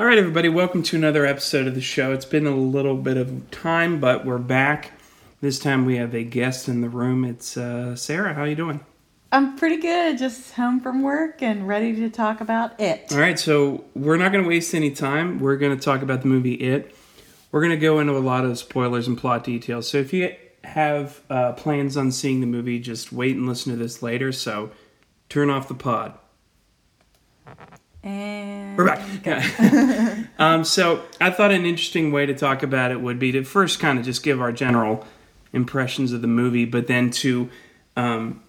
All right, everybody, welcome to another episode of the show. It's been a little bit of time, but we're back. This time we have a guest in the room. It's uh, Sarah. How you doing? I'm pretty good. Just home from work and ready to talk about it. All right, so we're not going to waste any time. We're going to talk about the movie It. We're going to go into a lot of spoilers and plot details. So if you have uh, plans on seeing the movie, just wait and listen to this later. So turn off the pod. And We're back. um, so I thought an interesting way to talk about it would be to first kind of just give our general impressions of the movie, but then to um,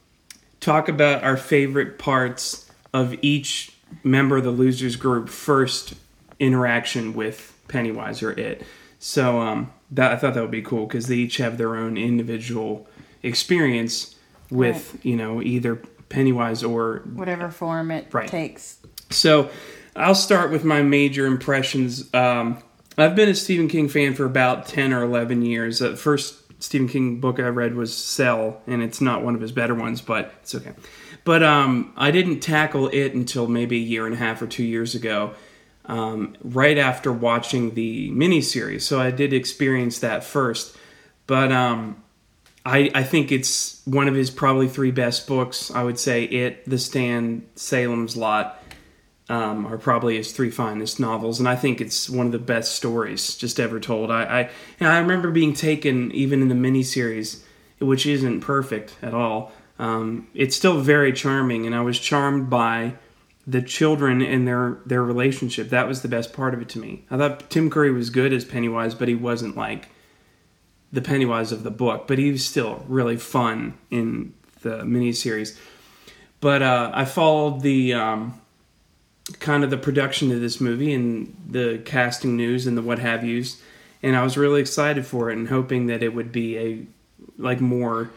talk about our favorite parts of each member of the losers group first interaction with Pennywise or it. So um, that I thought that would be cool because they each have their own individual experience with you know either Pennywise or whatever form it Right. takes. So I'll start with my major impressions. Um, I've been a Stephen King fan for about 10 or 11 years. The first Stephen King book I read was Cell, and it's not one of his better ones, but it's okay. But um, I didn't tackle it until maybe a year and a half or two years ago, um, right after watching the miniseries. So I did experience that first. But um, I, I think it's one of his probably three best books. I would say It, The Stand, Salem's Lot um, are probably his three finest novels, and I think it's one of the best stories just ever told. I I, I remember being taken even in the miniseries, which isn't perfect at all. Um, it's still very charming, and I was charmed by the children and their their relationship. That was the best part of it to me. I thought Tim Curry was good as Pennywise, but he wasn't like the Pennywise of the book. But he was still really fun in the miniseries. But uh, I followed the um, kind of the production of this movie and the casting news and the what have yous, and I was really excited for it and hoping that it would be a like more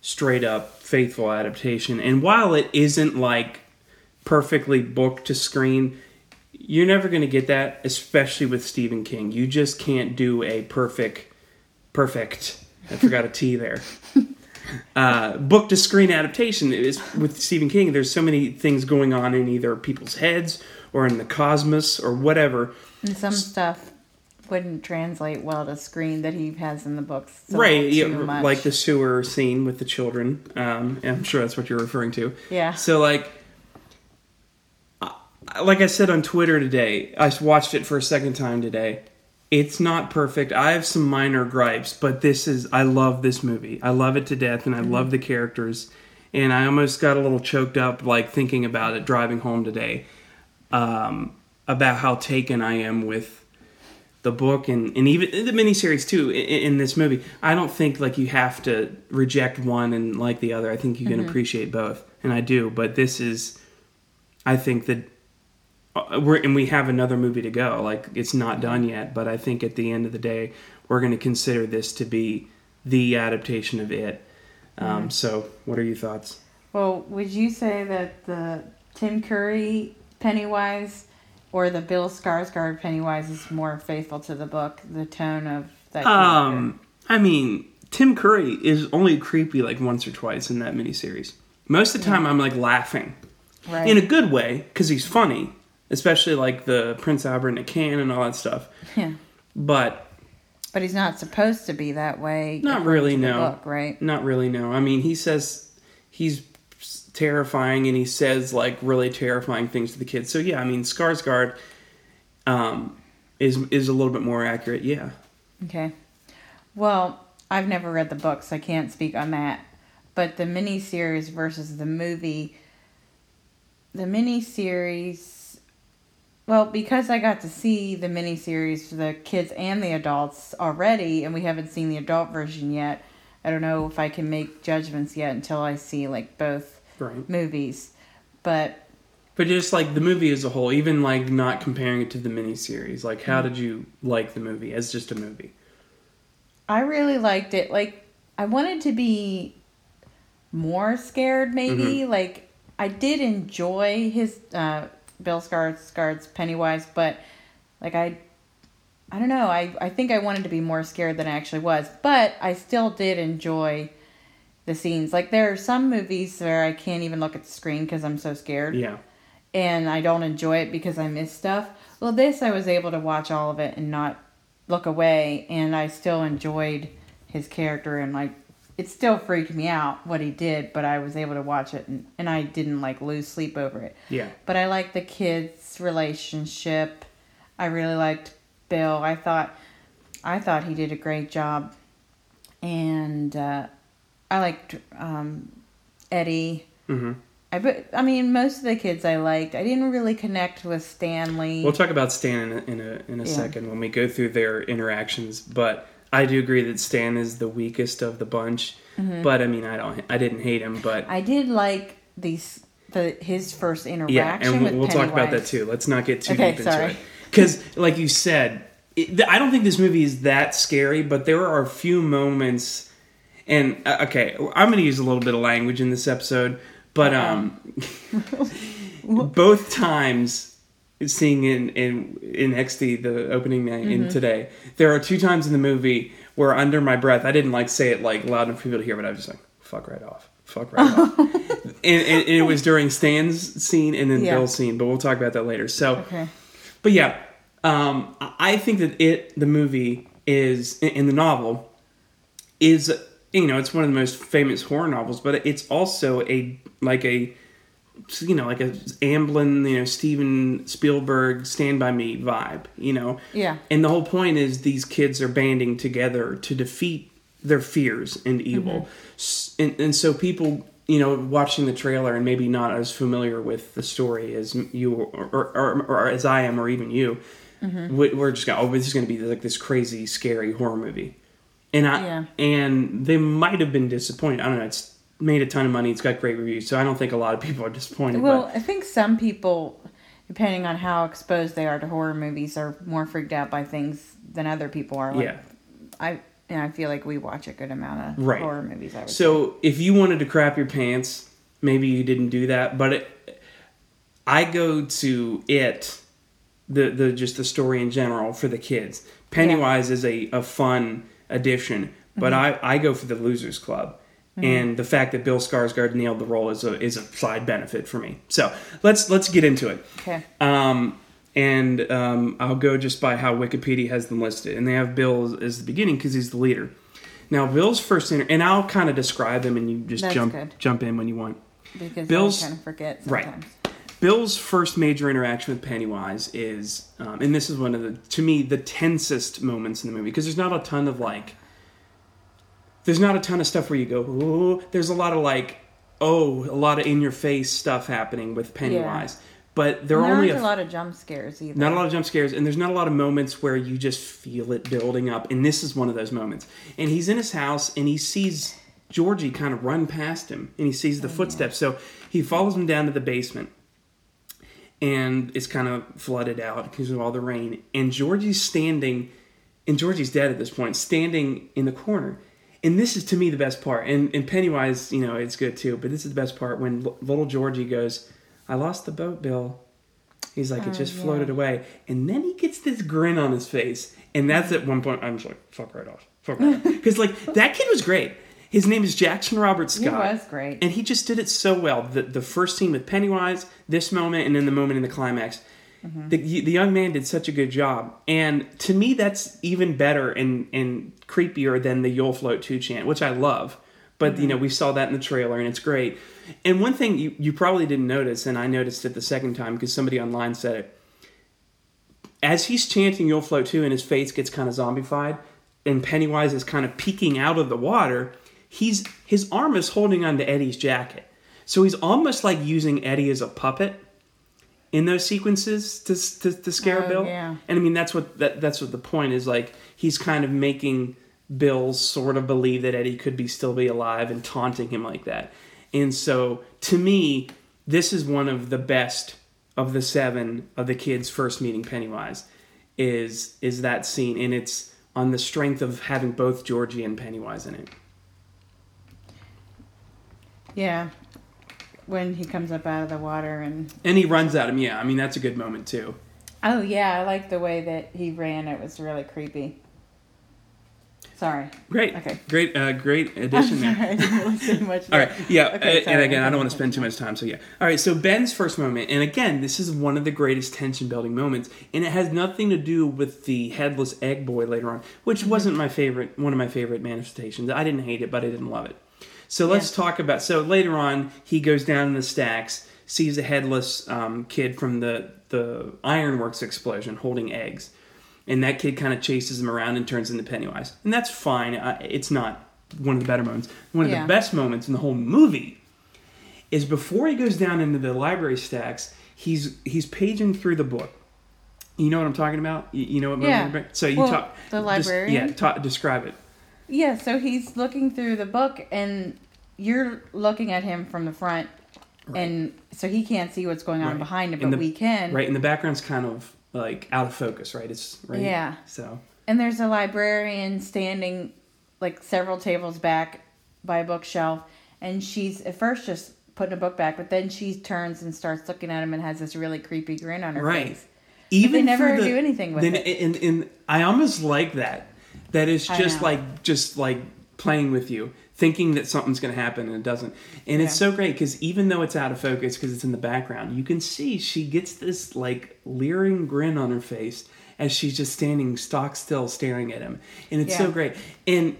straight up faithful adaptation. And while it isn't like perfectly book to screen, you're never going to get that, especially with Stephen King. You just can't do a perfect, perfect. I forgot a T there. Uh, book to screen adaptation is with Stephen King. There's so many things going on in either people's heads or in the cosmos or whatever. And some stuff wouldn't translate well to screen that he has in the books. A right, yeah, much. like the sewer scene with the children. Um, I'm sure that's what you're referring to. Yeah. So like, like I said on Twitter today, I watched it for a second time today. It's not perfect. I have some minor gripes, but this is I love this movie. I love it to death, and I Mm-hmm. love the characters. And I almost got a little choked up, like thinking about it driving home today, um, about how taken I am with the book and, and even the miniseries too in, in this movie. I don't think like you have to reject one and like the other. I think you can appreciate both, and I do. But this is, I think that we're and we have another movie to go. Like it's not done yet, but I think at the end of the day, we're going to consider this to be the adaptation of it. Um, So, what are your thoughts? Well, would you say that the Tim Curry Pennywise or the Bill Skarsgård Pennywise is more faithful to the book, the tone of that character? Um, I mean, Tim Curry is only creepy like once or twice in that miniseries. Most of the time, I'm like laughing right. in a good way because he's funny, especially like the Prince Albert in a can and all that stuff. yeah. But But he's not supposed to be that way. Not really, no. Book, right? not really. No, I mean, he says he's terrifying and he says like really terrifying things to the kids. So yeah, I mean, Skarsgård um, is is a little bit more accurate. Yeah. Okay. Well, I've never read the book, so I can't speak on that. But the miniseries versus the movie, the miniseries, well, because I got to see the miniseries for the kids and the adults already, and we haven't seen the adult version yet, I don't know if I can make judgments yet until I see like both Right. movies. But But just like the movie as a whole, even like not comparing it to the miniseries, like Mm-hmm. how did you like the movie as just a movie? I really liked it. Like I wanted to be more scared maybe. Like I did enjoy his uh Bill Skarsgård's Pennywise, but like I I don't know. I I think I wanted to be more scared than I actually was, but I still did enjoy the scenes. Like there are some movies where I can't even look at the screen cuz I'm so scared. Yeah. and I don't enjoy it because I miss stuff. Well, this I was able to watch all of it and not look away, and I still enjoyed his character and like it still freaked me out what he did, but I was able to watch it and, and I didn't like lose sleep over it. Yeah. But I liked the kids' relationship. I really liked Bill. I thought I thought he did a great job, and uh, I liked um, Eddie. hmm I but I mean most of the kids I liked. I didn't really connect with Stanley. We'll talk about Stan in a, in a, in a Yeah. second when we go through their interactions, but I do agree that Stan is the weakest of the bunch. But I mean, I don't, I didn't hate him, but Mm-hmm. I did like these the his first interaction yeah, and we'll, talk about that too. Let's not get too Okay, deep sorry. into it because, like you said, it, I don't think this movie is that scary, but there are a few moments. And uh, okay, I'm going to use a little bit of language in this episode, but um, both times seeing in in in XD the opening night Mm-hmm. in today, there are two times in the movie where under my breath I didn't like say it like loud enough for people to hear, but I was just like fuck right off, fuck right off. And, and, and it was during Stan's scene and then Yeah. Bill's scene, but we'll talk about that later. So, Okay. but yeah, um, I think that it the movie is in the novel is you know it's one of the most famous horror novels, but it's also a like a you know like a Amblin you know Steven Spielberg Stand by Me vibe, you know. Yeah. And the whole point is these kids are banding together to defeat their fears and mm-hmm. evil. S And, and so people, you know, watching the trailer and maybe not as familiar with the story as you or, or, or, or as I am, or even you, mm-hmm. we- we're just going, oh, this is going to be like this crazy, scary horror movie. And I Yeah. and they might have been disappointed. I don't know. It's made a ton of money. It's got great reviews, so I don't think a lot of people are disappointed. Well, but I think some people, depending on how exposed they are to horror movies, are more freaked out by things than other people are. Like, yeah. I and I feel like we watch a good amount of Right. horror movies. I would say. So if you wanted to crap your pants, maybe you didn't do that. But it, I go to it, the the just the story in general for the kids. Pennywise is a, a fun addition, but Mm-hmm. I, I go for the Losers Club. And the fact that Bill Skarsgård nailed the role is a is a side benefit for me. So let's let's get into it. Okay. Um, and um, I'll go just by how Wikipedia has them listed, and they have Bill as, the beginning because he's the leader. Now, Bill's first inter- and I'll kind of describe him, and you just That's jump good. jump in when you want. Because Bill's- kind of forget right. Bill's first major interaction with Pennywise is, um, and this is one of the, to me, the tensest moments in the movie because there's not a ton of like, there's not a ton of stuff where you go, oh, there's a lot of like, oh, a lot of in your face stuff happening with Pennywise, but there are only a a lot of jump scares either. Not a lot of jump scares, and there's not a lot of moments where you just feel it building up. And this is one of those moments. And he's in his house, and he sees Georgie kind of run past him, and he sees the oh, footsteps. So he follows him down to the basement, and it's kind of flooded out because of all the rain. And Georgie's standing, and Georgie's dead at this point, standing in the corner. And this is to me the best part. And, and Pennywise, you know, it's good too. But this is the best part when l- little Georgie goes, "I lost the boat, Bill." He's like, it Oh, just yeah. floated away. And then he gets this grin on his face. And that's at one point, I'm just like, fuck right off. Fuck right off. Because, like, that kid was great. His name is Jackson Robert Scott. He was great. And he just did it so well. The, the first scene with Pennywise, this moment, and then the moment in the climax. Mm-hmm. The, the young man did such a good job. And to me, that's even better and, and creepier than the You'll Float 2 chant, which I love. But, you know, Mm-hmm. we saw that in the trailer, and it's great. And one thing you, you probably didn't notice, and I noticed it the second time because somebody online said it. As he's chanting You'll Float 2 and his face gets kind of zombified, and Pennywise is kind of peeking out of the water, he's his arm is holding onto Eddie's jacket. So he's almost like using Eddie as a puppet in those sequences to to, to scare Oh, Bill. yeah. And I mean that's what that, that's what the point is like he's kind of making Bill sort of believe that Eddie could be still be alive and taunting him like that. And so to me this is one of the best of the seven of the kids first meeting Pennywise is is that scene and it's on the strength of having both Georgie and Pennywise in it. yeah. When he comes up out of the water and And he runs at him. Yeah, I mean that's a good moment too. oh yeah, I like the way that he ran. It was really creepy. Sorry. Great. Okay. Great. Uh, great addition there. I didn't really say much. All right, yeah, Okay, uh, and again, I don't want to spend too much time, so yeah. All right, so Ben's first moment, and again, this is one of the greatest tension building moments, and it has nothing to do with the headless egg boy later on, which Mm-hmm. wasn't my favorite, one of my favorite manifestations. I didn't hate it, but I didn't love it. So let's talk about. So later on, he goes down in the stacks, sees a headless um, kid from the the ironworks explosion holding eggs, and that kid kind of chases him around and turns into Pennywise, and that's fine. I, it's not one of the better moments. One of Yeah. the best moments in the whole movie is before he goes down into the library stacks. He's he's paging through the book. You know what I'm talking about? You, you know what? Yeah. I'm talking- So you Well, talk the librarian? yeah, talk, describe it. Yeah, so he's looking through the book, and you're looking at him from the front, and so he can't see what's going on Right. behind him, but the- we can. Right, and the background's kind of like out of focus, right? It's right. Yeah. So And there's a librarian standing like several tables back by a bookshelf, and she's at first just putting a book back, but then she turns and starts looking at him and has this really creepy grin on her Right. face. even never for the- do anything with then, it. And, and I almost like that. That is just like just like playing with you, thinking that something's going to happen and it doesn't. And it's so great because even though it's out of focus because it's in the background, you can see she gets this like leering grin on her face as she's just standing stock still staring at him, and it's so great. And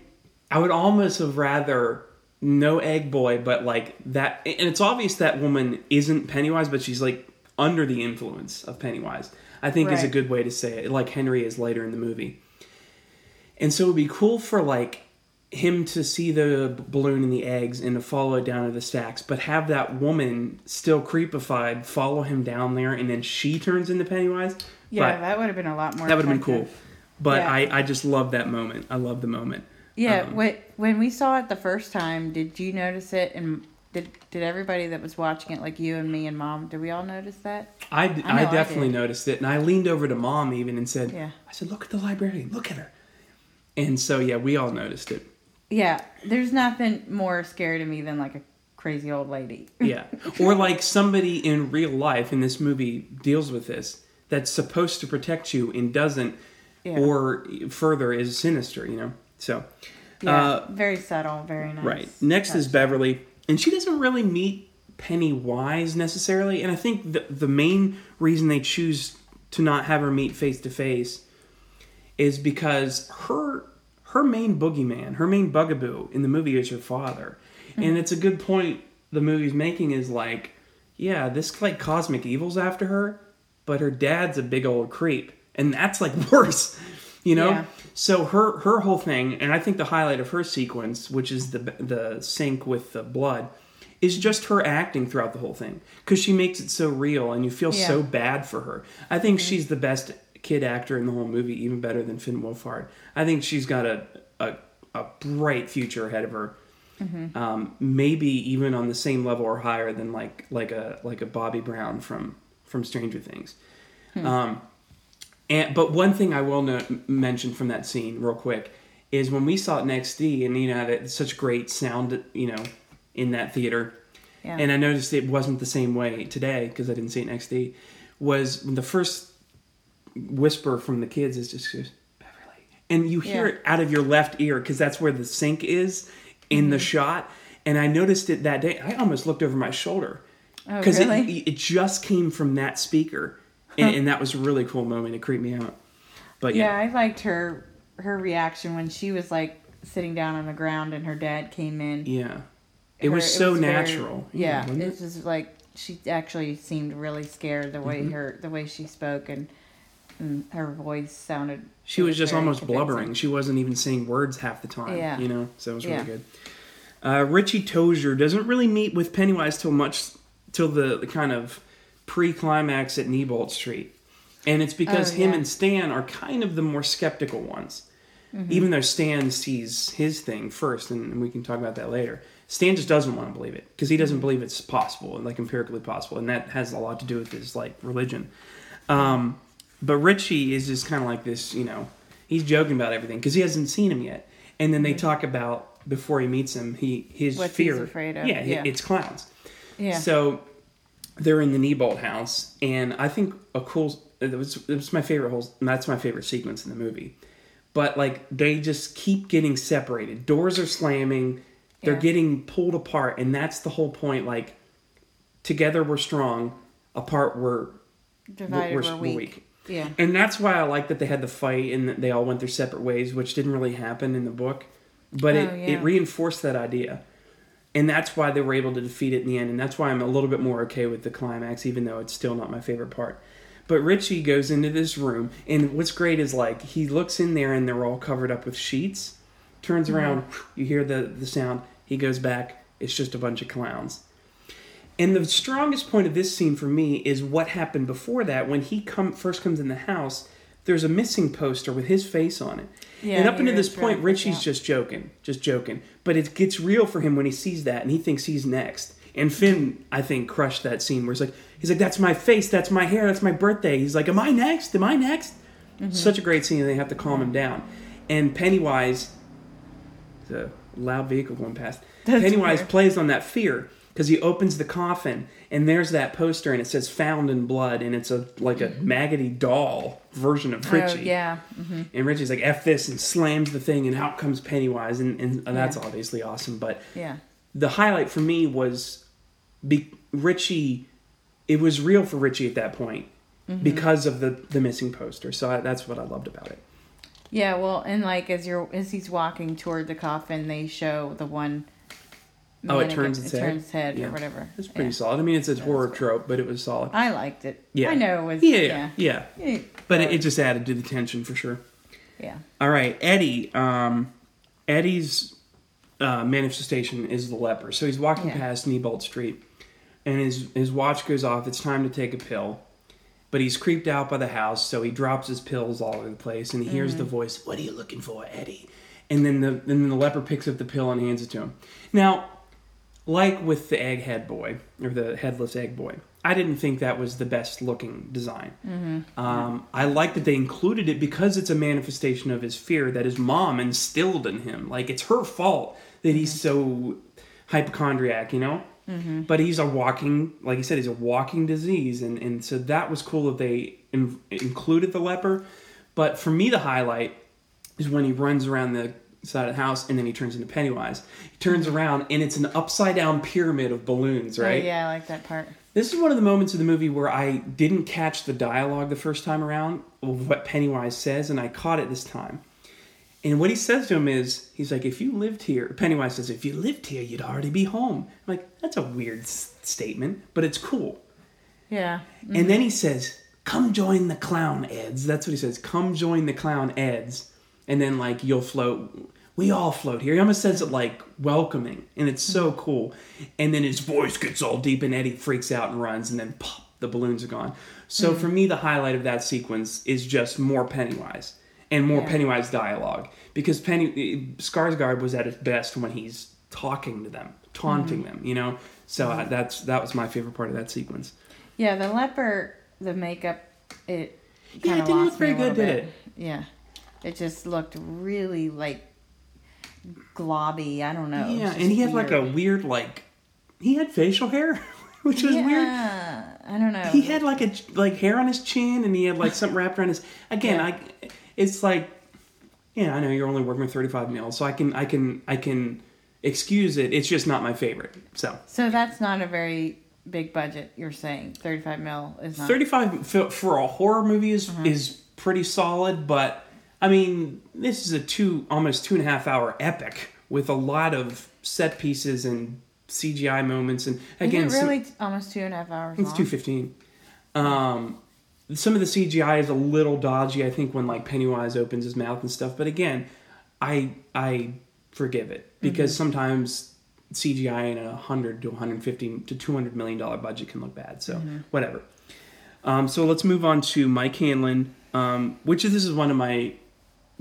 I would almost have rather no egg boy, but like that. And it's obvious that woman isn't Pennywise, but she's like under the influence of Pennywise. I think is a good way to say it, like Henry is later in the movie. And so it would be cool for like him to see the balloon and the eggs and to follow it down to the stacks, but have that woman still creepified follow him down there, and then she turns into Pennywise. Yeah, But that would have been a lot more. that would have been cool. But Yeah. I, I just love that moment. I love the moment. Yeah, Um, when when we saw it the first time, did you notice it? And did did everybody that was watching it, like you and me and mom, did we all notice that? I, I I I definitely did. noticed it, and I leaned over to mom even and said, Yeah. "I said, look at the librarian, look at her." And so yeah, we all noticed it. Yeah, there's nothing more scary to me than like a crazy old lady. Yeah, or like somebody in real life, and this movie deals with this, that's supposed to protect you and doesn't, Yeah. or further is sinister. You know, so Yeah, uh, very subtle, very nice. Right. Next is. Beverly, and she doesn't really meet Pennywise necessarily, and I think the the main reason they choose to not have her meet face to face is because her her main boogeyman, her main bugaboo in the movie is her father, mm-hmm. and it's a good point the movie's making is like, yeah, this like cosmic evil's after her, but her dad's a big old creep, and that's like worse, you know. Yeah. So her her whole thing, and I think the highlight of her sequence, which is the the sink with the blood, is just her acting throughout the whole thing because she makes it so real, and you feel Yeah. so bad for her. I think mm-hmm. she's the best kid actor in the whole movie, even better than Finn Wolfhard. I think she's got a a, a bright future ahead of her. Um, maybe even on the same level or higher than like like a like a Bobby Brown from from Stranger Things. Um, and but one thing I will no- mention from that scene, real quick, is when we saw it in XD, and you know had such great sound, you know, in that theater, Yeah. and I noticed it wasn't the same way today because I didn't see it in XD. Was the first whisper from the kids is just Beverly, and you hear Yeah. it out of your left ear because that's where the sink is in the Mm-hmm. shot. And I noticed it that day. I almost looked over my shoulder Oh, because really? it, it just came from that speaker, and, and that was a really cool moment. It creeped me out. But yeah, yeah, I liked her her reaction when she was like sitting down on the ground and her dad came in. yeah, it Her- was so very- natural. yeah, wasn't it was like she actually seemed really scared the way Mm-hmm. her the way she spoke and, and her voice sounded. She was just almost convincing. blubbering. She wasn't even saying words half the time. Yeah. You know, so it was really Yeah. good. Uh, Richie Tozier doesn't really meet with Pennywise till much till the, the kind of pre-climax at Neibolt Street, and it's because Oh, him yeah. and Stan are kind of the more skeptical ones. Mm-hmm. Even though Stan sees his thing first, and we can talk about that later. Stan just doesn't want to believe it because he doesn't Mm-hmm. believe it's possible and like empirically possible, and that has a lot to do with his like religion. Um, but Richie is just kind of like this, you know, he's joking about everything because he hasn't seen him yet. And then they talk about before he meets him, he his Mm-hmm. What he's fear. afraid of, Yeah, yeah. it's clowns. Yeah. So they're in the Neibolt house, and I think a cool. It was, it was my favorite whole. That's my favorite sequence in the movie. but like they just keep getting separated. Doors are slamming, they're Yeah. getting pulled apart, and that's the whole point. Like together we're strong, apart we're Divided we're, we're, we're weak. Yeah. and that's why I like that they had the fight and that they all went their separate ways, which didn't really happen in the book. But it, Oh, yeah. it reinforced that idea. And that's why they were able to defeat it in the end. And that's why I'm a little bit more okay with the climax, even though it's still not my favorite part. But Richie goes into this room, and what's great is like he looks in there and they're all covered up with sheets. Turns Mm-hmm. around, you hear the, the sound. He goes back, it's just a bunch of clowns. And the strongest point of this scene for me is what happened before that when he come first comes in the house. There's a missing poster with his face on it. Yeah, and up until this point, Richie's out. just joking, just joking. But it gets real for him when he sees that, and he thinks he's next. And Finn, I think, crushed that scene where he's like, he's like, "That's my face, that's my hair, that's my birthday." He's like, "Am I next? Am I next?" Mm-hmm. Such a great scene. and They have to calm him down. And Pennywise, the loud vehicle going past. That's Pennywise weird. plays on that fear because he opens the coffin and there's that poster and it says "Found in Blood" and it's a like a maggoty doll version of Richie. Oh yeah. hmm And Richie's like "f this" and slams the thing and out comes Pennywise and, and that's Yeah. obviously awesome. But Yeah. the highlight for me was be- Richie. It was real for Richie at that point Mm-hmm. because of the the missing poster. So I, that's what I loved about it. Yeah, well, and like as you're as he's walking toward the coffin, they show the one. Oh, it turns its head? turns head Yeah. or whatever. It's pretty Yeah. solid. I mean, it's a horror good. trope, but it was solid. I liked it. Yeah. I know it was. Yeah, Yeah. yeah. But it, it just added to the tension for sure. yeah. All right, Eddie. Um, Eddie's uh, manifestation is the leper. So he's walking past Neibolt Street, and his his watch goes off. It's time to take a pill, but he's creeped out by the house, so he drops his pills all over the place, and he hears the voice, "What are you looking for, Eddie?" And then the then the leper picks up the pill and hands it to him. Now, like with the egghead boy or the headless egg boy, I didn't think that was the best looking design. Mm-hmm. Um, I like that they included it because it's a manifestation of his fear that his mom instilled in him. Like it's her fault that he's mm-hmm. so hypochondriac, you know. Mm-hmm. But he's a walking, like he said, he's a walking disease, and and so that was cool that they in, included the leper. But for me, the highlight is when he runs around the side of the house and then he turns into Pennywise. He turns mm-hmm. around and it's an upside down pyramid of balloons, oh, right? Oh, yeah, I like that part. This is one of the moments of the movie where I didn't catch the dialogue the first time around of what Pennywise says, and I caught it this time. And what he says to him is, he's like, if you lived here, Pennywise says, if you lived here, you'd already be home. I'm like, that's a weird s- statement, but it's cool. Yeah. And mm-hmm. then he says, come join the clown eds. That's what he says, come join the clown eds. And then, like, you'll float. We all float here. He almost says it like welcoming, and it's so mm-hmm. cool. And then his voice gets all deep, and Eddie freaks out and runs, and then pop, the balloons are gone. So mm-hmm. for me, the highlight of that sequence is just more Pennywise and more Yeah. Pennywise dialogue because Penny eh, Skarsgård was at his best when he's talking to them, taunting mm-hmm. them. You know, so uh, that's that was my favorite part of that sequence. Yeah, the leper, the makeup, it Yeah, it didn't look very me a little good, did it? Yeah, it just looked really like globby. I don't know. Yeah, and he had like a weird. weird like he had facial hair, which was weird. Yeah, I don't know. He had like a like hair on his chin, and he had like something wrapped around his. Again, Yeah. I it's like yeah, I know you're only working with 35 mil, so I can I can I can excuse it. It's just not my favorite. So So that's not a very big budget. You're saying 35 mil is not. 35 for, for a horror movie is Uh-huh. is pretty solid, but I mean this is a two almost two and a half hour epic with a lot of set pieces and CGI moments, and again, Is it some- really t- almost two and a half hours It's two fifteen. Um, some of the CGI is a little dodgy. I think when like Pennywise opens his mouth and stuff. But again, I I forgive it because sometimes CGI in a hundred to one hundred fifty to two hundred million dollar budget can look bad. So whatever. Um, so let's move on to Mike Hanlon, um, which is this is one of my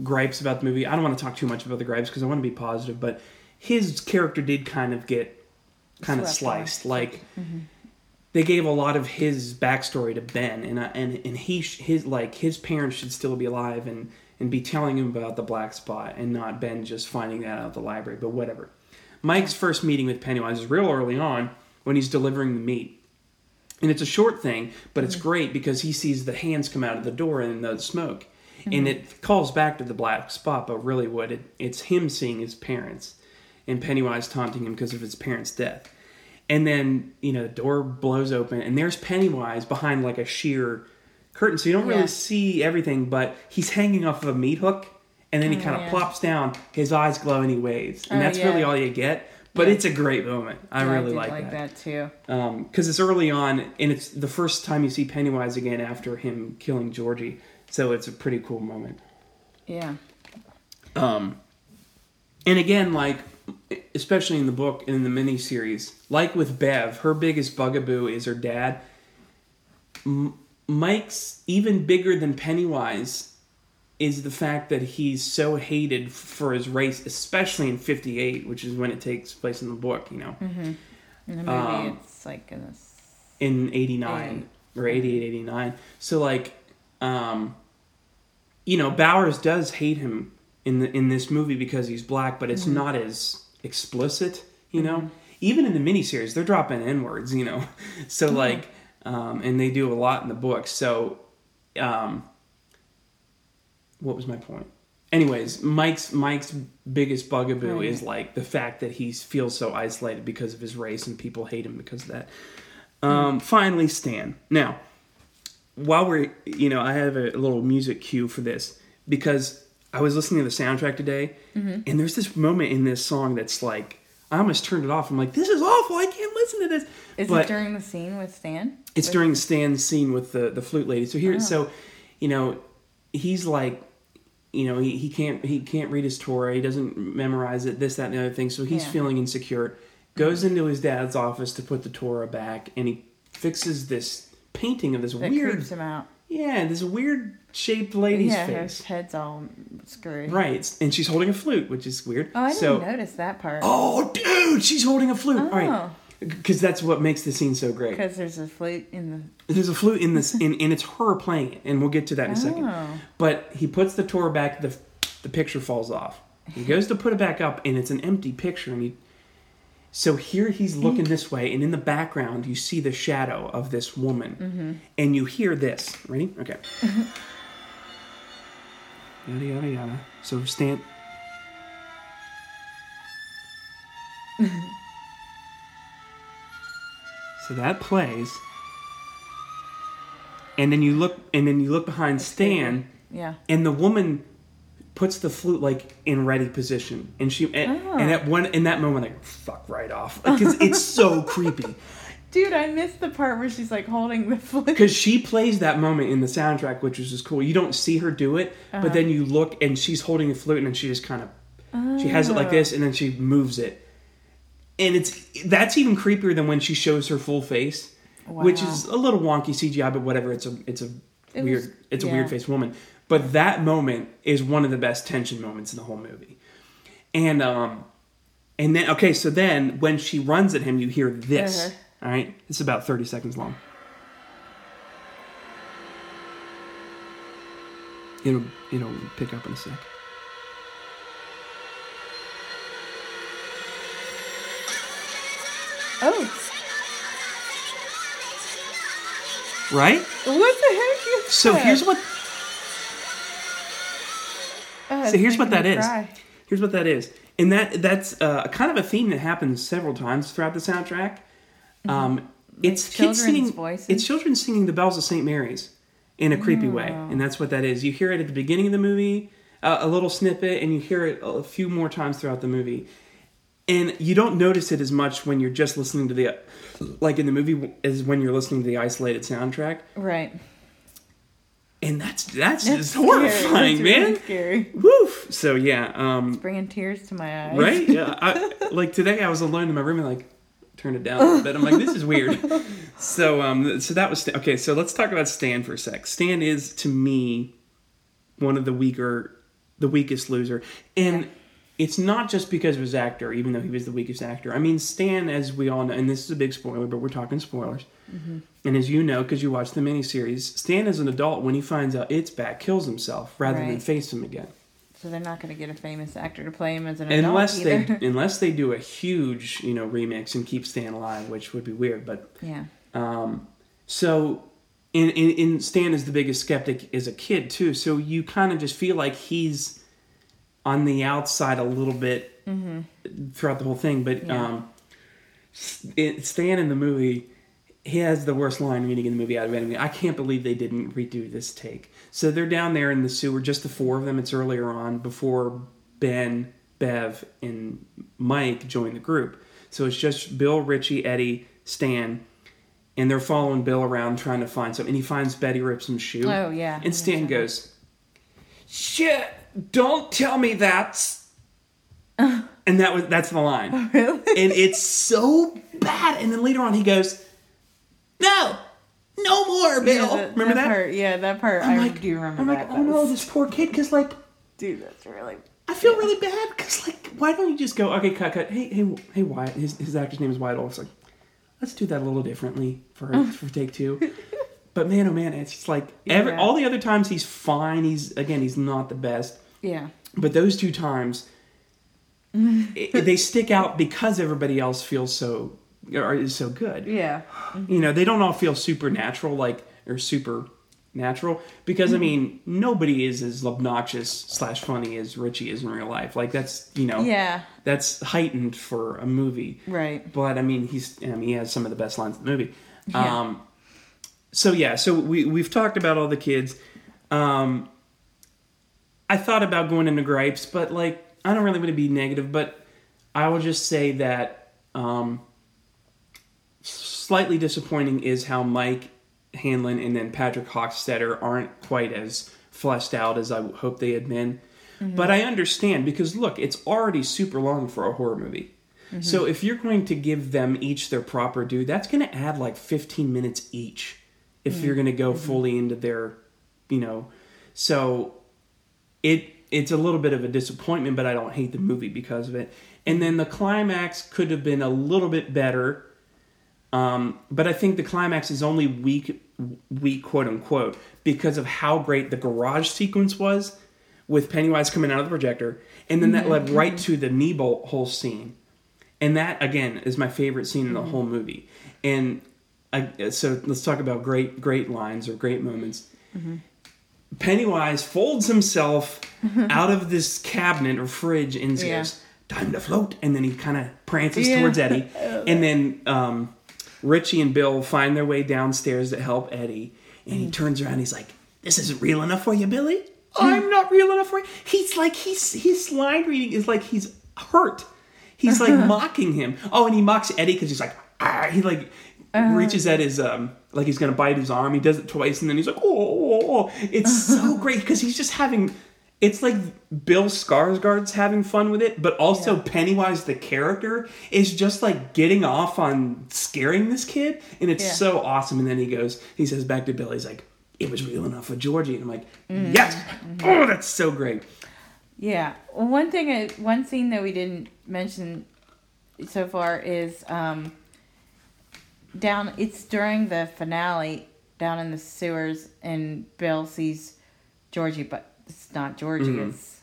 gripes about the movie. I don't want to talk too much about the gripes because I want to be positive, but his character did kind of get kind of Swept over. sliced. Like mm-hmm. they gave a lot of his backstory to Ben, and and and he sh- his like his parents should still be alive and and be telling him about the black spot, and not Ben just finding that out at the library. But whatever. Mike's first meeting with Pennywise is real early on when he's delivering the meat. And it's a short thing, but it's mm-hmm. great because he sees the hands come out of the door and the smoke. And mm-hmm. it calls back to the black spot. But really, what it, it's him seeing his parents, and Pennywise taunting him because of his parents' death. And then you know the door blows open, and there's Pennywise behind like a sheer curtain, so you don't Yeah. really see everything. But he's hanging off of a meat hook, and then he Oh, kind of yeah. plops down. His eyes glow, and he waves, and Oh, that's yeah. really all you get. But it's a great moment. I really did like, that that too. Um, because it's early on, and it's the first time you see Pennywise again after him killing Georgie. So it's a pretty cool moment. Yeah. Um, and again, like especially in the book in the miniseries, like with Bev, her biggest bugaboo is her dad. M- Mike's even bigger than Pennywise is the fact that he's so hated for his race, especially in '58, which is when it takes place in the book. You know, In the movie, Um, it's like in in 89 or 88 89 so like um you know bowers does hate him in the in this movie because he's black but it's not as explicit you know? Even in the miniseries they're dropping n words you know? So like um and they do a lot in the book. So um what was my point? Anyways mike's mike's biggest bugaboo Right. is like the fact that he feels so isolated because of his race and people hate him because of that. Um, finally, Stan. Now, while we're, you know, I have a little music cue for this because I was listening to the soundtrack today, mm-hmm. and there's this moment in this song that's like, I almost turned it off. I'm like, this is awful. I can't listen to this. Is But- it during the scene with Stan? it's With- during Stan's scene with the the flute lady. So here, Oh. so you know, he's like, you know, he, he can't he can't read his Torah. He doesn't memorize it. This, that, and the other thing. So he's Yeah. feeling insecure. Goes mm-hmm. into his dad's office to put the Torah back, and he fixes this painting of this That weird, creeps him out. yeah, this weird shaped lady's yeah, face. her head's all screwy. Right, and she's holding a flute, which is weird. Oh, I didn't so, notice that part. oh, dude, she's holding a flute. All right, Oh, because that's what makes the scene so great. because there's a flute in the. There's a flute in this, and, and it's her playing it, and we'll get to that in a oh. second. Oh, But he puts the Torah back, the the picture falls off. He goes to put it back up, and it's an empty picture. And he, so here he's looking this way, and in the background you see the shadow of this woman, and you hear this. Ready? Okay. yada yada yada. So Stan. so that plays, and then you look, and then you look behind Stan yeah. and the woman puts the flute like in ready position and she and, Oh. and at one in that moment like fuck right off because it's so creepy Dude, I missed the part where she's like holding the flute. because she plays that moment in the soundtrack which is just cool you don't see her do it Uh-huh. but then you look and she's holding the flute and then she just kind of she has it like Oh. this and then she moves it and it's that's even creepier than when she shows her full face which is a little wonky cgi but whatever it's a it's a It weird was- it's a weird faced woman but that moment is one of the best tension moments in the whole movie. And um and then okay so then when she runs at him you hear this Uh-huh. all right it's about 30 seconds long. It'll it'll pick up in a sec. Oh, right? What the heck so that? here's what So here's what that is cry. Here's what that is, and that that's uh, kind of a theme that happens several times throughout the soundtrack. Um, it's kids Mm-hmm. children's singing. voices? It's children singing the bells of St. Mary's in a creepy way, Oh. and that's what that is. You hear it at the beginning of the movie, uh, a little snippet, and you hear it a few more times throughout the movie. And you don't notice it as much when you're just listening to the, like in the movie, as when you're listening to the isolated soundtrack. Right. And that's that's, That's just scary. horrifying, That's man. really scary. Woof. So yeah, um, Bringing tears to my eyes. right? Yeah. I, like today, I was alone in my room and like turned it down a little bit. I'm like, this is weird. So um, so that was okay. So let's talk about Stan for a sec. Stan is to me one of the weaker, the weakest loser, and it's not just because of his actor, even though he was the weakest actor. I mean, Stan, as we all know, and this is a big spoiler, but we're talking spoilers. And as you know, because you watched the miniseries, Stan, as an adult, when he finds out it's back, kills himself rather than face him again. So they're not going to get a famous actor to play him as an adult unless they unless they do a huge you know remix and keep Stan alive, which would be weird. But yeah. um, so in, and, and Stan is the biggest skeptic as a kid too. So you kind of just feel like he's on the outside a little bit throughout the whole thing. But Yeah. um, it, Stan in the movie, he has the worst line reading in the movie out of anything. I can't believe they didn't redo this take. So they're down there in the sewer, just the four of them. It's earlier on before Ben, Bev, and Mike join the group. So it's just Bill, Richie, Eddie, Stan, and they're following Bill around trying to find something. And he finds Betty Ripsom's shoe. Oh, yeah. And Stan goes, "Shit! Don't tell me that's." and that was that's the line. Oh, really? and it's so bad. And then later on, he goes, "No, no more, Bill." Yeah, that- remember that? part? Yeah, that part. I'm I like, do you remember I'm that. like, oh no, this poor kid. Because like, dude, that's really. I feel really bad. Because like, why don't you just go? Okay, cut, cut. Hey, hey, hey, Wyatt. His his actor's name is Wyatt Oleff. It's like, let's do that a little differently for for take two. But man, oh man, it's just like every, Yeah. all the other times he's fine. He's again, he's not the best. Yeah. But those two times, it, they stick out because everybody else feels so or is so good. Yeah. You know, they don't all feel supernatural like or super natural because I mean nobody is as obnoxious slash funny as Richie is in real life. Like that's you know Yeah. that's heightened for a movie. Right. But I mean he's I mean he has some of the best lines in the movie. Yeah. Um, so yeah, so we we've talked about all the kids. Um, I thought about going into gripes, but like I don't really want to be negative, but I will just say that um, slightly disappointing is how Mike Hanlon and then Patrick Hochstetter aren't quite as fleshed out as I hope they had been. Mm-hmm. But I understand because look, it's already super long for a horror movie. Mm-hmm. So if you're going to give them each their proper due, that's going to add like 15 minutes each if you're going to go mm-hmm. fully into their, you know. So it it's a little bit of a disappointment, but I don't hate the movie because of it. And then the climax could have been a little bit better. Um, but I think the climax is only weak, weak quote unquote, because of how great the garage sequence was with Pennywise coming out of the projector, and then that led right to the Neibolt hole scene, and that again is my favorite scene in the whole movie. And I, so let's talk about great, great lines or great moments. Pennywise folds himself out of this cabinet or fridge and Yeah. "Time to float," and then he kind of prances Yeah. towards Eddie, and then um, Richie and Bill find their way downstairs to help Eddie, and he turns around. He's like, "This isn't real enough for you, Billy. I'm not real enough for you." He's like, he's his line reading is like he's hurt. He's like mocking him. Oh, and he mocks Eddie because he's like, ah, he like reaches at his um like he's gonna bite his arm. He does it twice, and then he's like, oh, oh, oh. it's so great because he's just having. It's like Bill Skarsgård's having fun with it, but also Yeah. Pennywise, the character, is just like getting off on scaring this kid, and it's Yeah. so awesome. And then he goes, he says back to Bill, he's like, "It was real enough for Georgie," and I'm like, mm-hmm. "Yes, mm-hmm. oh, that's so great." Yeah. Well, one thing, I, one scene that we didn't mention so far is um, down. It's during the finale down in the sewers, and Bill sees Georgie, but it's not Georgie. Mhm. It's,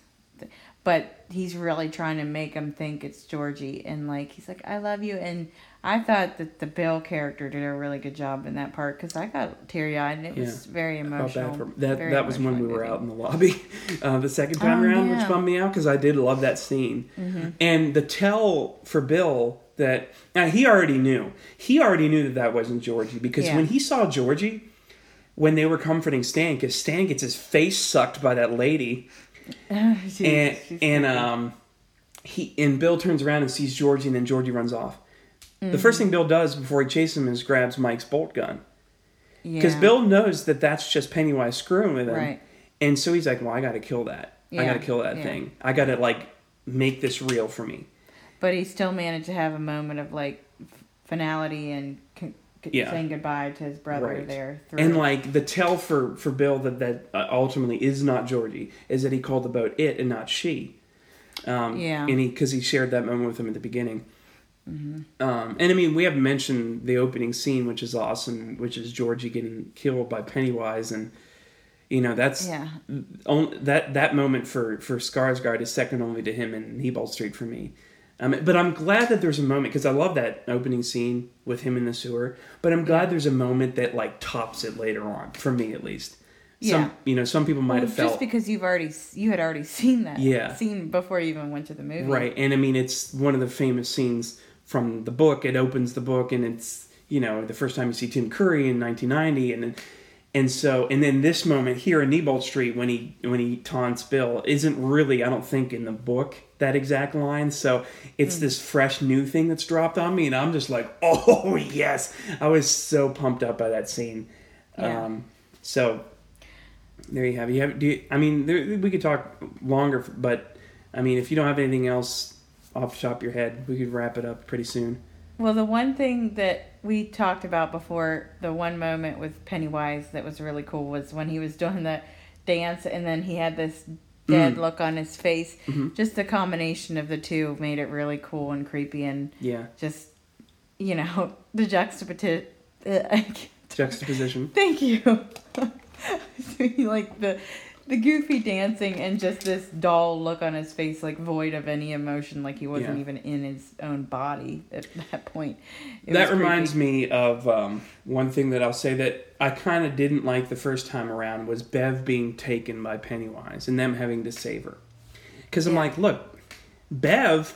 but he's really trying to make him think it's Georgie, and like he's like, "I love you," and I thought that the Bill character did a really good job in that part because I got teary eyed and it was very emotional. for that. very That was when we were out in the lobby uh, the second time Oh, around, which yeah. Mm-hmm. bummed me out because I did love that scene. And the tell for Bill that now he already knew. He already knew that that wasn't Georgie because Yeah. when he saw Georgie, when they were comforting Stan, because Stan gets his face sucked by that lady, She's- and and um, he and Bill turns around and sees Georgie, and then Georgie runs off. The Mm-hmm. first thing Bill does before he chases him is grabs Mike's bolt gun because Yeah. Bill knows that that's just Pennywise screwing with him, Right. and so he's like, "Well, I got to kill that. I got to kill that yeah. thing. I got to like make this real for me." But he still managed to have a moment of like finality and Yeah. saying goodbye to his brother Right. there. Through And like the tell for for Bill that that uh, ultimately is not Georgie is that he called the boat it and not she. Um, Yeah. And he because he shared that moment with him at the beginning. Mm-hmm. Um, and I mean, we haven't mentioned the opening scene, which is awesome, which is Georgie getting killed by Pennywise, and you know that's yeah, on, that that moment for for Skarsgård is second only to him in Neibolt Street for me. Um, but I'm glad that there's a moment because I love that opening scene with him in the sewer. But I'm glad there's a moment that like tops it later on for me at least. Some, Yeah. you know, some people might Well, have felt just because you've already you had already seen that Yeah. scene before you even went to the movie. Right, and I mean it's one of the famous scenes from the book. It opens the book, and it's you know the first time you see Tim Curry in 1990, and then and so and then this moment here in Neibolt Street when he when he taunts Bill isn't really I don't think in the book that exact line. So it's this fresh new thing that's dropped on me, and I'm just like, oh yes, I was so pumped up by that scene. Yeah. Um, so there you have it. You have. Do you, I mean, there, we could talk longer, but I mean, if you don't have anything else off the top of your head, we could wrap it up pretty soon. Well, the one thing that we talked about before, the one moment with Pennywise that was really cool was when he was doing the dance and then he had this dead Mm. look on his face. Mhm. Just the combination of the two made it really cool and creepy and Yeah, just, you know, the juxtaposition. juxtaposition. Thank you. like the the goofy dancing and just this dull look on his face, like void of any emotion, like he wasn't Yeah. even in his own body at that point. It that reminds creepy. me of um, one thing that I'll say that I kind of didn't like the first time around was Bev being taken by Pennywise and them having to save her. Because I'm Yeah. like, look, Bev,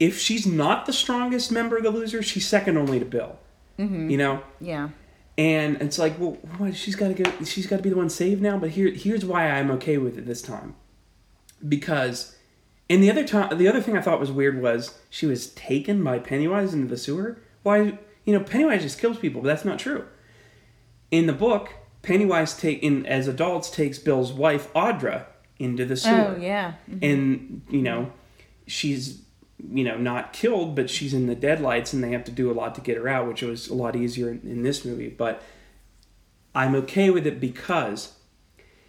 if she's not the strongest member of the losers, she's second only to Bill. Mhm. You know, Yeah. And it's like, well, what, she's got to go. She's got to be the one saved now. But here, here's why I'm okay with it this time, because, and the other time, the other thing I thought was weird was she was taken by Pennywise into the sewer. Why, you know, Pennywise just kills people, but that's not true. In the book, Pennywise take in as adults takes Bill's wife Audra into the oh, sewer Oh yeah. Mm-hmm. and you know she's you know not killed but she's in the deadlights and they have to do a lot to get her out which was a lot easier in, in this movie. But i'm okay with it because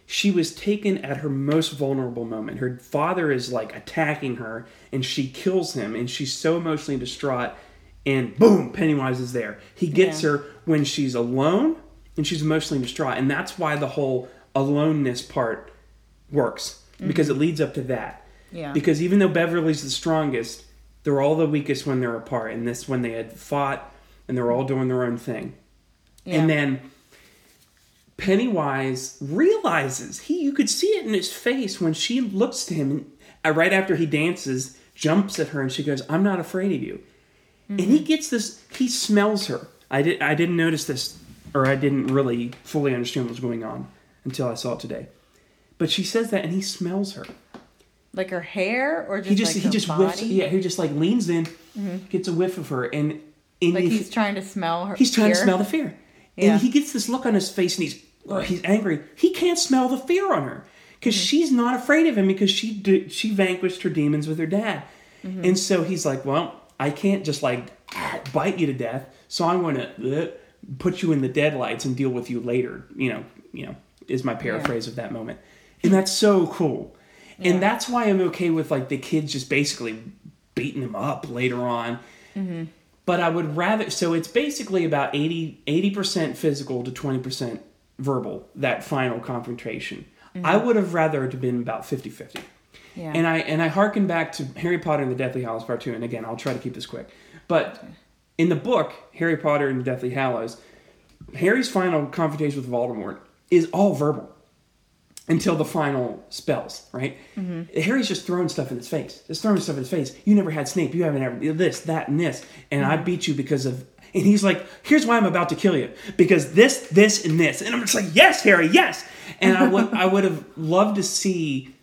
she was taken at her most vulnerable moment. Her father is like attacking her and she kills him and she's so emotionally distraught and boom pennywise is there. He gets Yeah. her when she's alone and she's emotionally distraught. And that's why the whole aloneness part works because mm-hmm. it leads up to that Yeah. because even though Beverly's the strongest, they're all the weakest when they're apart. And this when they had fought and they're all doing their own thing. yeah. And then Pennywise realizes he you could see it in his face when she looks to him and uh, right after he dances, jumps at her and she goes, "I'm not afraid of you." And he gets this he smells her. I did I didn't notice this or I didn't really fully understand what was going on until I saw it today. But she says that and he smells her like her hair or just he just like he her just body? whiffs yeah he just like leans in gets a whiff of her and in Like he's trying to smell her. he's trying to smell the fear Yeah. and he gets this look on his face and he's or he's angry he can't smell the fear on her because Mm-hmm. she's not afraid of him because she d- she vanquished her demons with her dad Mm-hmm. and so he's like well i can't just like bite you to death so i'm going to put you in the deadlights and deal with you later you know you know is my paraphrase of that moment and that's so cool Yeah. and that's why i'm okay with like the kids just basically beating him up later on mm-hmm. but I would rather. So it's basically about 80 percent physical to twenty percent verbal. That final confrontation. Mm-hmm. I would have rather it have been about 50-50. Yeah. And I and I harken back to Harry Potter and the Deathly Hallows Part Two. And again, I'll try to keep this quick. But in the book Harry Potter and the Deathly Hallows, Harry's final confrontation with Voldemort is all verbal until the final spells, right? Mm-hmm. Harry's just throwing stuff in his face. Just throwing stuff in his face. You never had Snape. You haven't ever this, that, and this. And I mm-hmm. beat you because of. And he's like, "Here's why I'm about to kill you because this, this, and this." And I'm just like, "Yes, Harry, yes." And I would, I would have loved to see,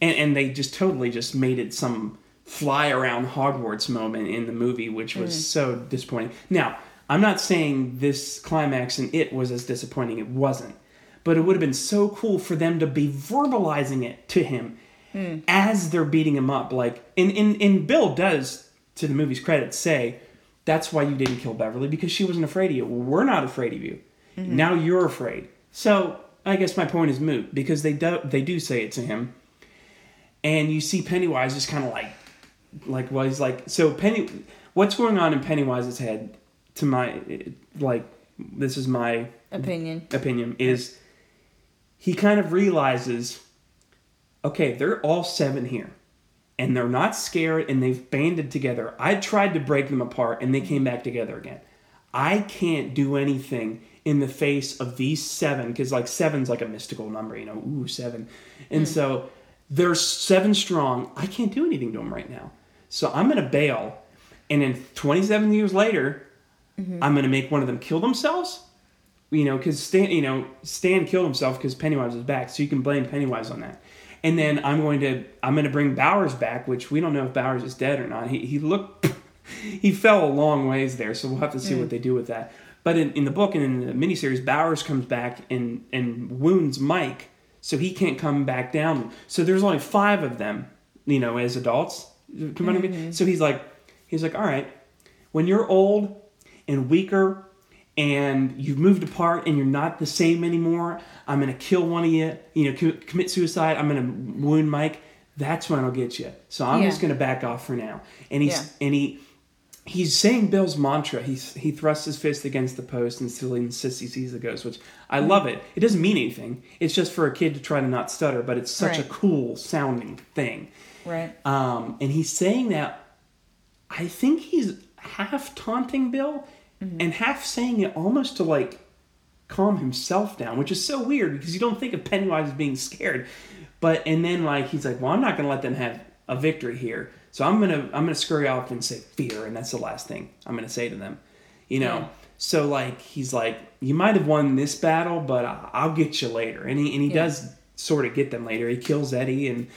and, and they just totally just made it some fly around Hogwarts moment in the movie, which was mm. so disappointing. Now, I'm not saying this climax and it was as disappointing. It wasn't but it would have been so cool for them to be verbalizing it to him hmm. as they're beating him up. Like, and, and, and Bill does, to the movie's credit, say, that's why you didn't kill Beverly, because she wasn't afraid of you. Well, we're not afraid of you. Mm-hmm. Now you're afraid. So I guess my point is moot, because they do, they do say it to him. And you see Pennywise just kind of like, like, well, he's like, so Penny, what's going on in Pennywise's head, to my, like, this is my Opinion. opinion is he kind of realizes okay they're all seven here and they're not scared and they've banded together. I tried to break them apart and they came back together again. I can't do anything in the face of these seven because like seven's like a mystical number, you know, ooh seven, and hmm. so they're seven strong. I can't do anything to them right now, so I'm gonna bail, and then 27 years later, mm-hmm. I'm gonna make one of them kill themselves. You know, because Stan, you know, Stan killed himself because Pennywise was back, so you can blame Pennywise on that. And then I'm going to I'm going to bring Bowers back, which we don't know if Bowers is dead or not. He he looked he fell a long ways there, so we'll have to see what mm. they do with that. But in, in the book and in the miniseries, Bowers comes back and and wounds Mike, so he can't come back down. So there's only five of them, you know, as adults. me. Mm-hmm. So he's like, he's like, all right, when you're old and weaker and you've moved apart and you're not the same anymore, I'm gonna kill one of you. You know, co- commit suicide. I'm gonna wound Mike. That's when I'll get you. So I'm Yeah. just gonna back off for now. And he's Yeah. and he he's saying Bill's mantra. He's he thrusts his fist against the post and still insists he sees the ghost, which I Mm-hmm. love it. It doesn't mean anything. It's just for a kid to try to not stutter, but it's such a cool sounding thing. Right. Um, and he's saying that I think he's half taunting Bill Mm-hmm. and half saying it almost to like calm himself down, which is so weird because you don't think of Pennywise as being scared. But and then like he's like, Well, I'm not gonna let them have a victory here. So I'm gonna I'm gonna scurry off and say fear, and that's the last thing I'm gonna say to them. You know? Yeah. So like he's like, You might have won this battle, but I'll get you later. And he and he Yeah. does sort of get them later. He kills Eddie and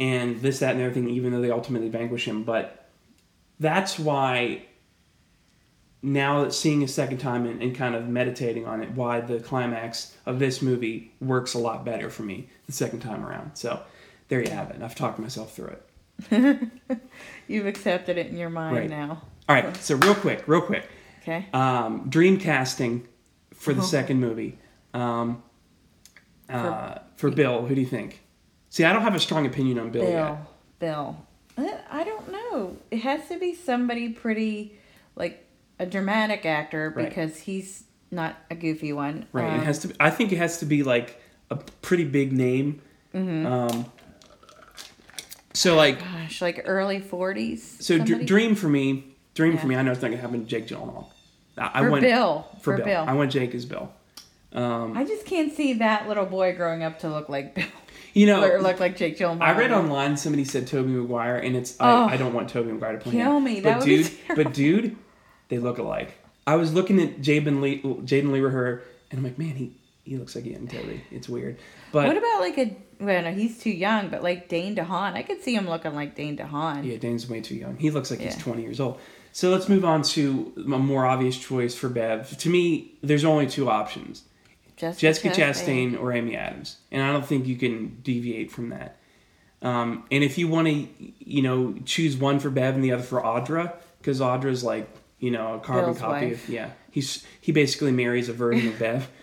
and this, that, and everything, even though they ultimately vanquish him. But that's why now that seeing a second time and, and kind of meditating on it, why the climax of this movie works a lot better for me the second time around. So there you have it. I've talked myself through it. You've accepted it in your mind Right. now. All right, so real quick, real quick. Okay. Um, dream casting for the Uh-huh. second movie. Um, uh, for Bill, who do you think? See, I don't have a strong opinion on Bill, Bill. yet. Bill. I don't know. It has to be somebody pretty, like a dramatic actor Right. because he's not a goofy one. Right. Um, it has to. I think it has to be like a pretty big name. Mm-hmm. Um, so like, gosh, like early forties. so dr- dream for me. Dream for me. I know it's not gonna happen to Jake Gyllenhaal. I, I for want Bill. for, For, Bill. Bill. I want Jake as Bill. Um, I just can't see that little boy growing up to look like Bill you know, or look like Jake Gyllenhaal. I read online somebody said Tobey Maguire, and it's Oh. I, I don't want Tobey Maguire to play Kill him. me, But that would be dude, terrible. but dude, they look alike. I was looking at Jaeden Lee, Jaeden Lee her, and I'm like, man, he he looks like a young Tobey. It's weird, but What about like a? Well, no, he's too young, but like Dane DeHaan, I could see him looking like Dane DeHaan. Yeah, Dane's way too young. He looks like he's 20 years old. So let's move on to a more obvious choice for Bev. To me, there's only two options Jessica, Jessica Chastain or Amy Adams. And I don't think you can deviate from that. Um, and if you want to, you know, choose one for Bev and the other for Audra, because Audra's like, you know, a carbon Bill's copy wife. of, yeah, he's he basically marries a version of Bev.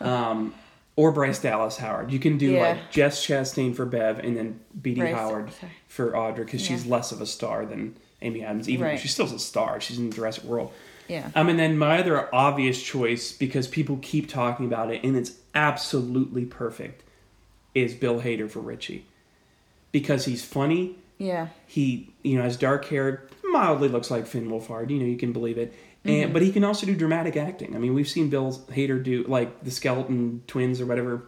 Um, or Bryce Dallas Howard. You can do Yeah. like Jess Chastain for Bev and then B.D. Bryce- Howard sorry. for Audra because she's less of a star than Amy Adams. Even Right. she's still a star. She's in Jurassic World. Yeah. Um, and then my other obvious choice, because people keep talking about it and it's absolutely perfect, is Bill Hader for Richie. Because he's funny, Yeah. he you know has dark hair, mildly looks like Finn Wolfhard. You know you can believe it, Mm-hmm. and but he can also do dramatic acting. I mean we've seen Bill Hader do like the Skeleton Twins or whatever.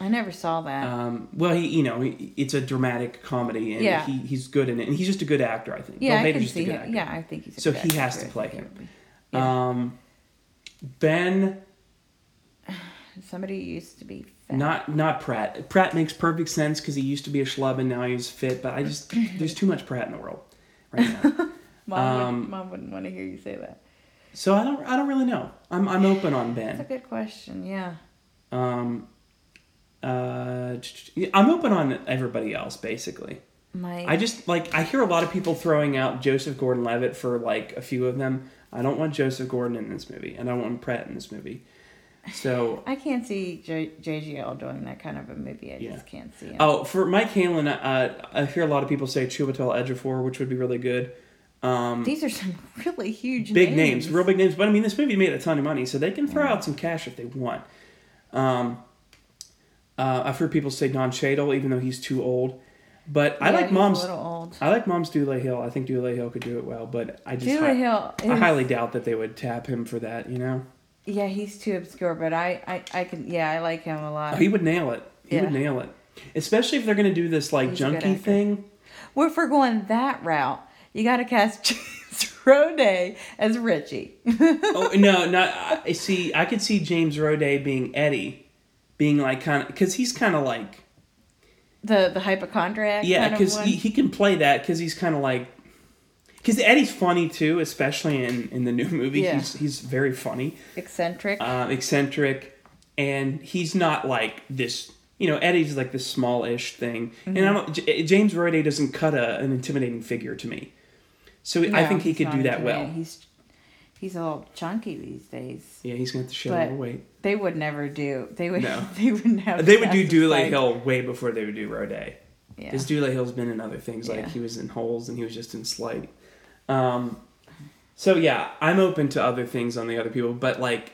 I never saw that. Um, well, he you know he, it's a dramatic comedy and Yeah. he, he's good in it, and he's just a good actor. I think. yeah, Bill I Hader's can just a see good him. actor. Yeah, I think he's. A So he has actor. to play him. it would be- Yeah. Um, Ben, Somebody used to be fat. not not Pratt. Pratt makes perfect sense because he used to be a schlub and now he's fit. But I just there's too much Pratt in the world right now. Mom, um, would, Mom wouldn't want to hear you say that. so I don't I don't really know. I'm I'm open on Ben. That's a good question. Yeah. Um, uh, I'm open on everybody else basically. My. I just like I hear a lot of people throwing out Joseph Gordon-Levitt for like a few of them. I don't want Joseph Gordon in this movie, and I don't want Pratt in this movie. So I can't see J- JGL doing that kind of a movie. I Yeah. just can't see him. Oh, for Mike Hanlon, uh, I hear a lot of people say Chiwetel Ejiofor, which would be really good. Um, These are some really huge big names. real big names. But I mean, this movie made a ton of money, so they can throw Yeah. out some cash if they want. Um, uh, I've heard people say Don Cheadle, even though he's too old. But I like mom's. old. I like mom's Dule Hill. I think Dule Hill could do it well, but I just Dula hi- Hill. I highly doubt that they would tap him for that. You know, Yeah, he's too obscure, but I, I, I can. Yeah, I like him a lot. Oh, he would nail it. He would nail it, especially if they're going to do this like He's junkie thing. well, if we're going that route, you got to cast James Roday as Richie. oh no, not I see. I could see James Roday being Eddie, being like kind of because he's kind of like the the hypochondriac. yeah, because he, he can play that because he's kind of like because Eddie's funny too, especially in in the new movie. Yeah. He's he's very funny, eccentric. uh, eccentric, and he's not like this. You know, Eddie's like this small-ish thing, and Mm-hmm. I don't. J- James Roday doesn't cut a, an intimidating figure to me, so I think he could do that well. He's he's a little chunky these days. Yeah, he's have to shed little weight. They would never do. They would. No. They wouldn't have. They would do Dule Hill way before they would do Roday. Yeah. Because Dule Hill's been in other things, like Yeah. he was in Holes and he was just in Slight. Um, so yeah, I'm open to other things on the other people, but like,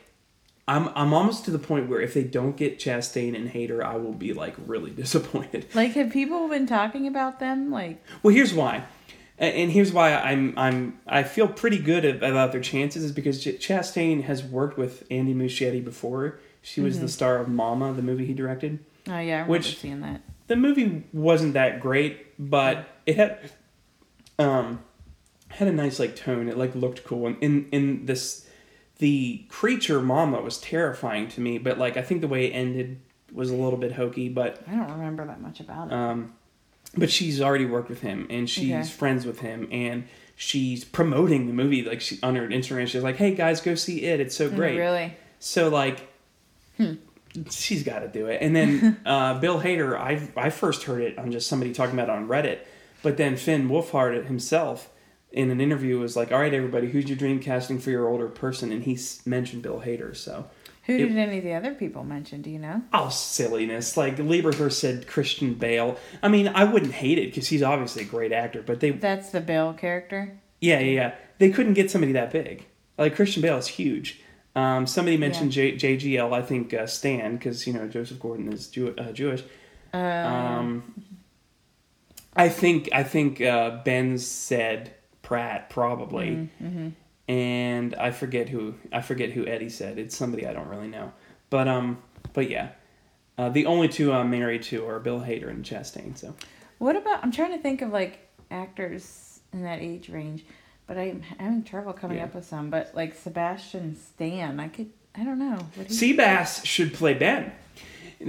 I'm I'm almost to the point where if they don't get Chastain and Hader, I will be like really disappointed. Like, have people been talking about them? Like, Well, here's why, and here's why I'm I'm I feel pretty good about their chances is because Chastain has worked with Andy Muschietti before. She was Mm-hmm. the star of Mama, the movie he directed. oh yeah, I remember Which- seeing that. the movie wasn't that great, but it had um had a nice like tone. It like looked cool, and in in this the creature Mama was terrifying to me, but like I think the way it ended was a little bit hokey, but I don't remember that much about it. um but she's already worked with him and she's Okay. friends with him and she's promoting the movie like she on her Instagram she's like hey guys go see it it's so great Really? so like, she's got to do it. And then uh, Bill Hader, I I first heard it on just somebody talking about it on Reddit, but then Finn Wolfhard himself in an interview was like, "All right, everybody, who's your dream casting for your older person?" And he s- mentioned Bill Hader. So Who It- did any of the other people mention? Do you know? oh silliness! Like Lieberher said, Christian Bale. I mean, I wouldn't hate it because he's obviously a great actor, but they That's the Bill character. Yeah, yeah, yeah. They couldn't get somebody that big. Like Christian Bale is huge. Um, somebody mentioned J- JGL. I think uh, Stan because you know Joseph Gordon is Jew- uh, Jewish. Um, Um, I think I think uh, Ben said Pratt probably, mm-hmm. and I forget who I forget who Eddie said. It's somebody I don't really know, but um, but yeah, uh, the only two I'm married to are Bill Hader and Chastain. So What about? I'm trying to think of like actors in that age range, but I'm having trouble coming Yeah. up with some. But like Sebastian Stan, I could. I don't know. Seabass should play Ben.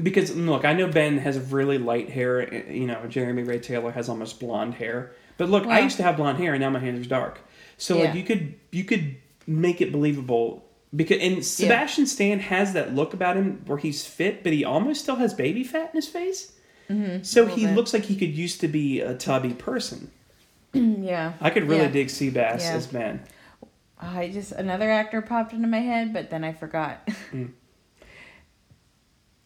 Because look, I know Ben has really light hair. You know, Jeremy Ray Taylor has almost blonde hair. But look, I used to have blonde hair, and now my hair is dark. So like, you could you could make it believable. Because and Sebastian Stan has that look about him where he's fit, but he almost still has baby fat in his face. Mhm, So he bit. looks like he could used to be a tubby person. yeah. I could really Yeah. dig Seabass Yeah. as Ben. I just another actor popped into my head, but then I forgot.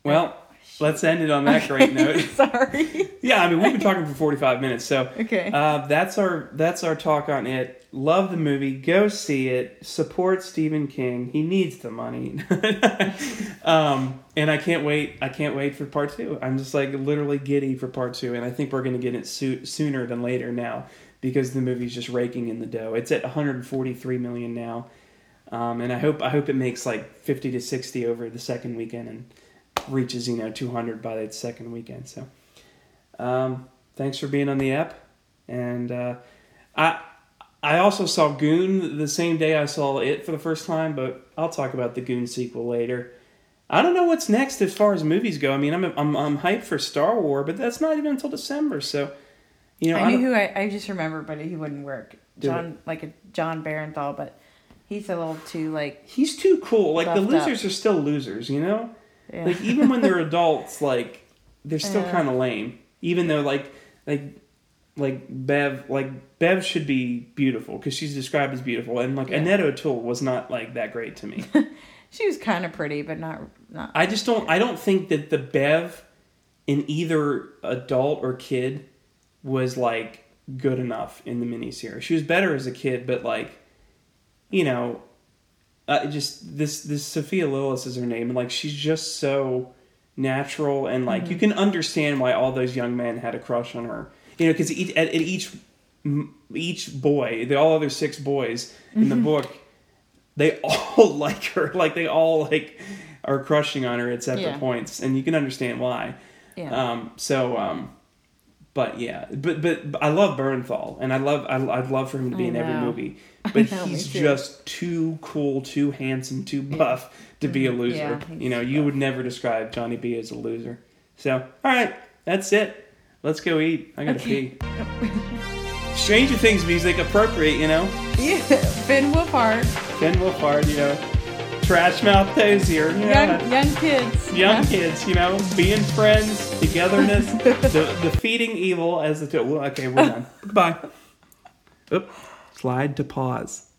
Well, let's end it on that great note. Sorry. Yeah, I mean we've been talking for forty five minutes, so Okay. Uh, that's our that's our talk on it. Love the movie. Go see it. Support Stephen King. He needs the money. um, and I can't wait. I can't wait for part two. I'm just like literally giddy for part two, and I think we're going to get it so- sooner than later now because the movie's just raking in the dough. It's at 143 million now, um, and I hope I hope it makes like 50 to 60 over the second weekend and reaches you know 200 by its second weekend. So. Um, thanks for being on the app. And uh, I I also saw Goon the same day I saw it for the first time, but I'll talk about the Goon sequel later. I don't know what's next as far as movies go. I mean, I'm I'm I'm hyped for Star Wars, but that's not even until December. So, you know, I knew don't- who I, I just remember, but he wouldn't work. Jon, like a Jon Bernthal, but he's a little too like. he's too cool. Like the Buffed up. losers are still losers, you know. Yeah. Like even when they're adults, like they're still Yeah. kind of lame. Even though like like like Bev like Bev should be beautiful because she's described as beautiful, and like Yeah. Annette O'Toole was not like that great to me. she was kind of pretty, but not not. I just don't. I don't think that the Bev in either adult or kid was like good enough in the miniseries. She was better as a kid, but like, you know, uh, just this this Sophia Lillis is her name, and like she's just so natural, and like you can understand why all those young men had a crush on her. you know, because each, at, at each each boy, the all other six boys in the book, they all like her. Like they all like are crushing on her at separate Yeah. points, and you can understand why. Yeah. Um, so, um, but yeah, but, but I love Bernthal, and I love I, I'd love for him to be I in every movie. But know, he's just too cool, too handsome, too buff to be a mm-hmm. loser. Yeah, you know, you would never describe Johnny B as a loser. So, all right, that's it. Let's go eat. I gotta pee. Stranger Things music appropriate, you know. yeah. Finn Wolfhard. Ben Wolfhard, you know. Trash Mouth you know. Young, young kids. young Yeah. kids, you know, being friends, togetherness, de- defeating evil as the oh, two. Well, okay, we're done. Goodbye. Oop. Slide to pause.